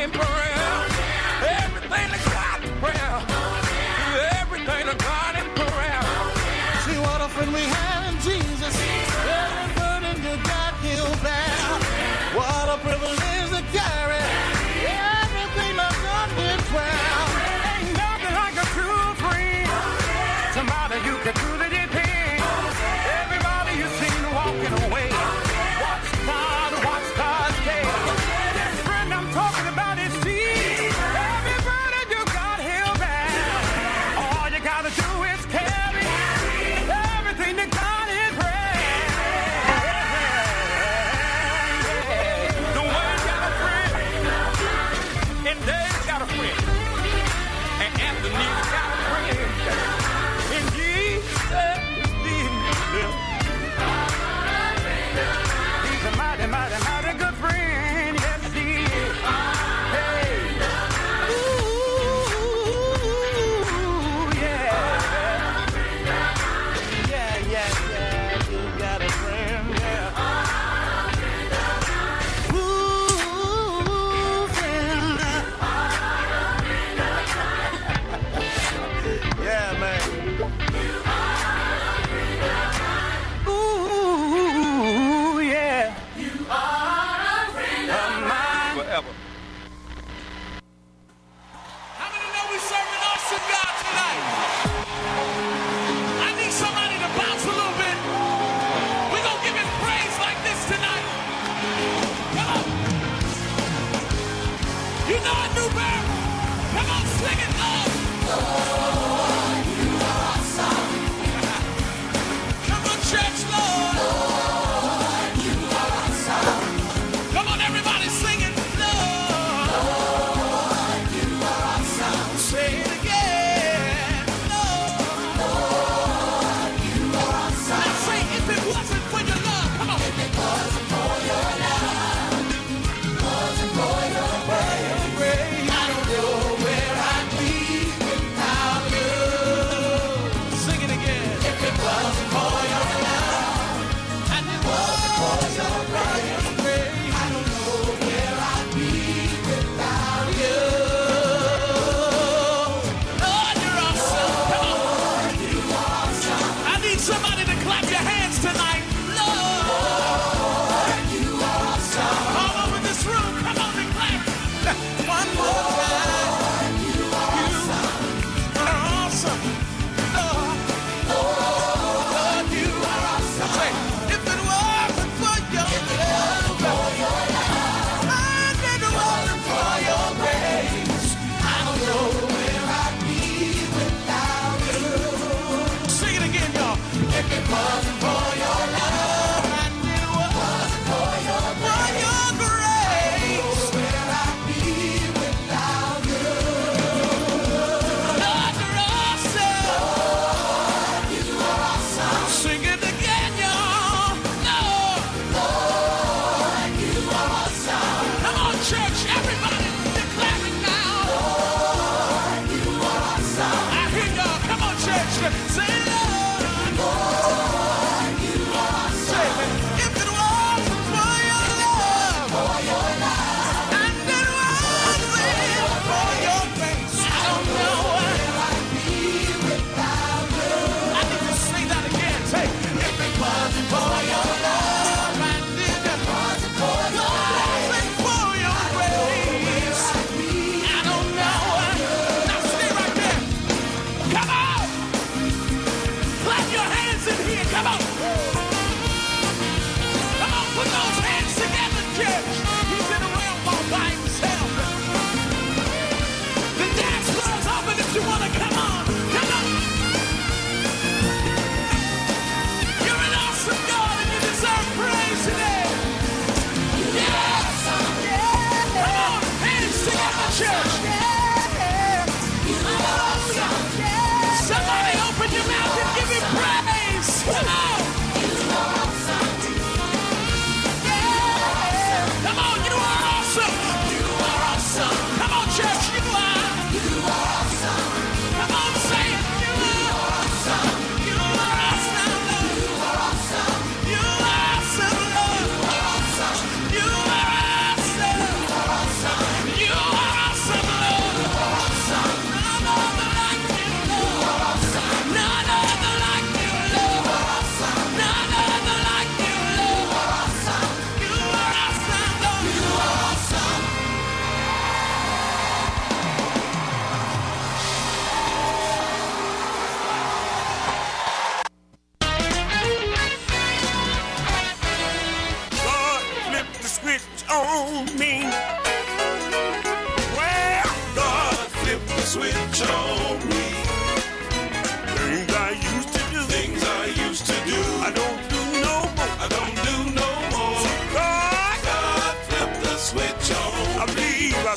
in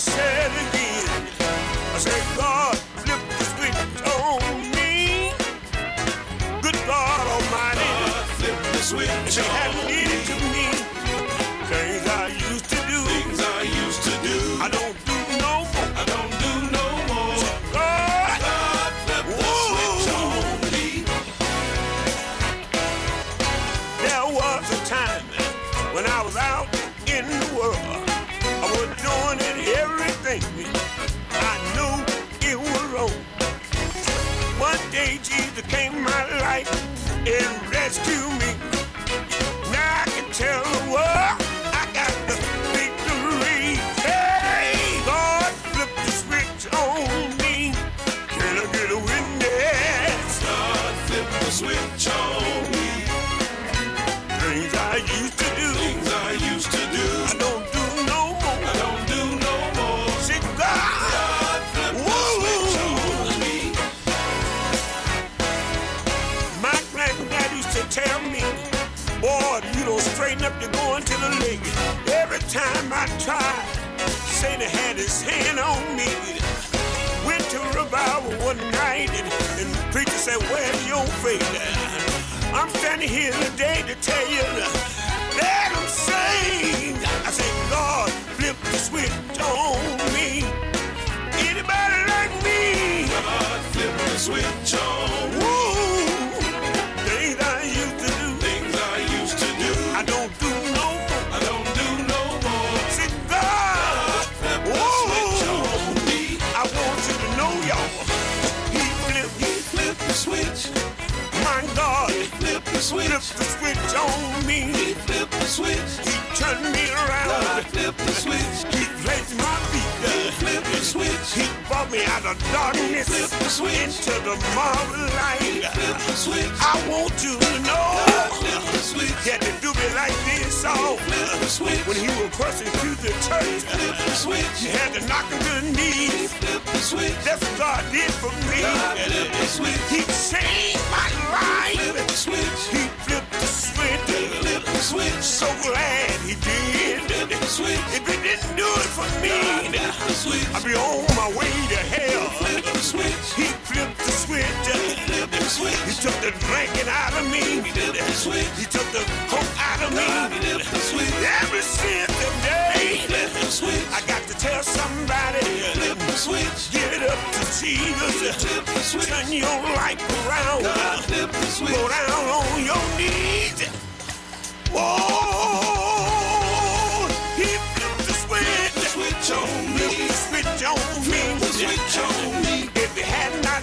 said again. I said, God, flip the switch on me. Good God Almighty. God, flip the switch if you hadn't to me, things I used to do. Things I used to do. I don't do no more. I don't do no more. God, God flip the switch on me. There was a time when I was out in the world. Doing everything I knew it was wrong. One day Jesus came in my life and rescued me. Now I can tell the world I got time I tried, Satan had his hand on me. Went to revival one night and, and the preacher said, Where's your faith? I'm standing here today to tell you that I'm saved. I said, God, flip the switch on me. Anybody like me? God, flip the switch on Woo! He turned me around. God flipped the switch. He placed my feet. Flipped the switch. He brought me out of darkness. Flipped the switch. Into the marvelous light. Flipped the switch. I want you to know. God flipped the switch. Had to do me like this all. Flipped the switch. When he was persecute the church. Flipped the switch. He had to knock him to the knees. Flipped the switch. That's what God did for me. God flipped the switch. He changed my life. Flipped the switch. He flipped the switch. Switch. So glad he did. Switch. If he didn't do it for me, I'd be on my way to hell. Switch. He flipped the switch. Switch. He took the drinking out of me. Switch. He took the coke out of me. Switch. Ever since the day, switch. I got to tell somebody. Switch. Give it up to Jesus. Switch. Turn your life around. Switch. Go down on your knees. Whoa! He flipped the switch. Switch on me. Switch on me. The switch on me. If he had not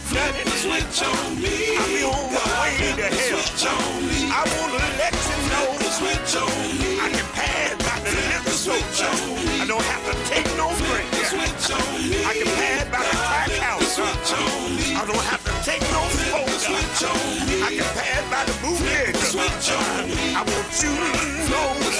switch on me. I'd be on my way to hell. Switch on me. I wanna let You know. The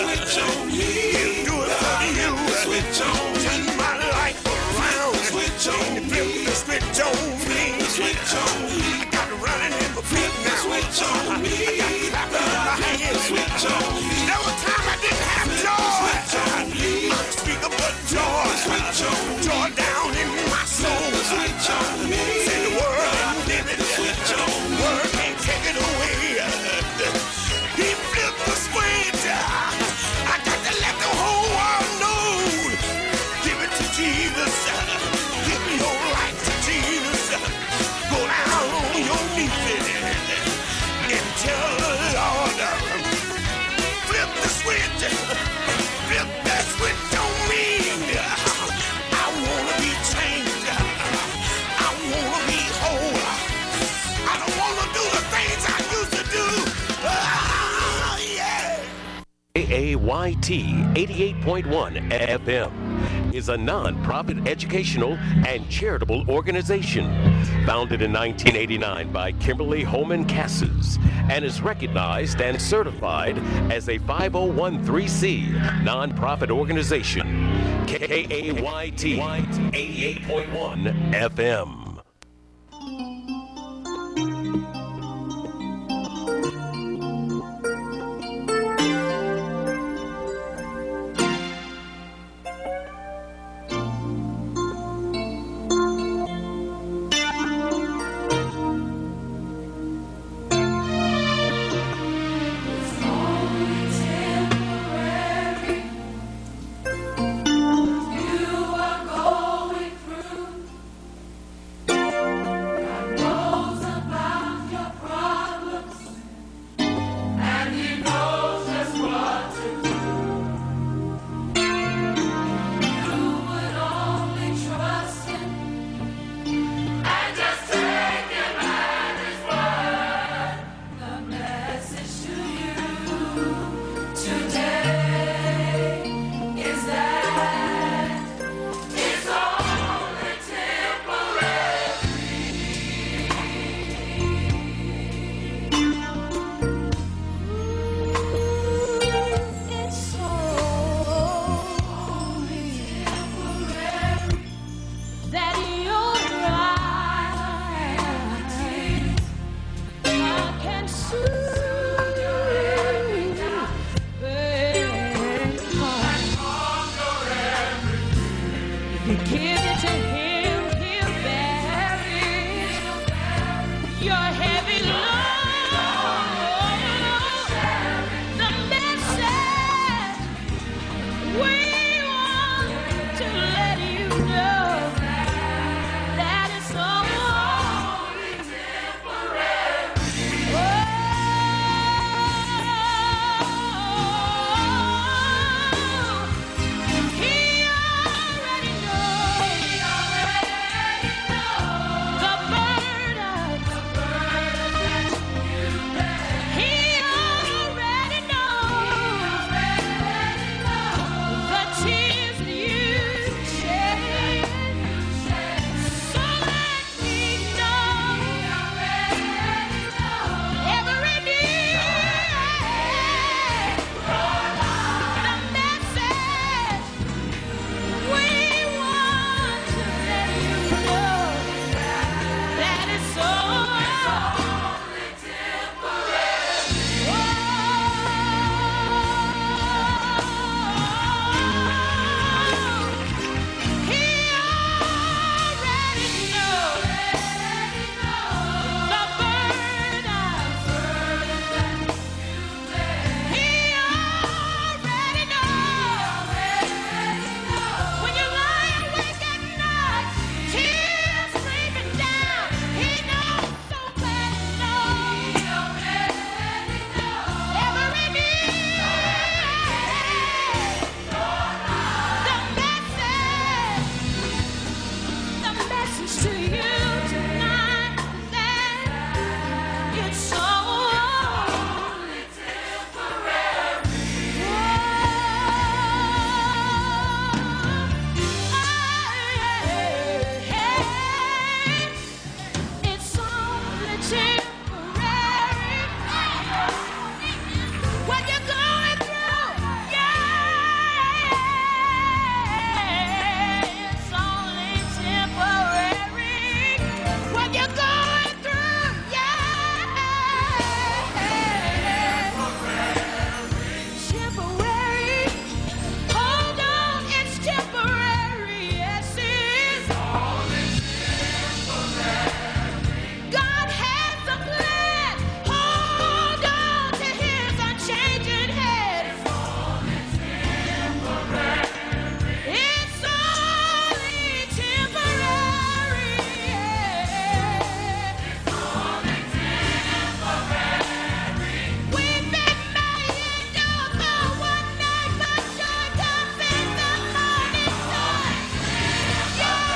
do it for you. Switch on. Turn my life around. Switch on the switch on me. Switch on. I got running in feet now. Switch on me. KAYT 88.1 FM is a non-profit educational and charitable organization founded in 1989 by Kimberly Holman Casses and is recognized and certified as a 5013C nonprofit organization. KAYT 88.1 FM.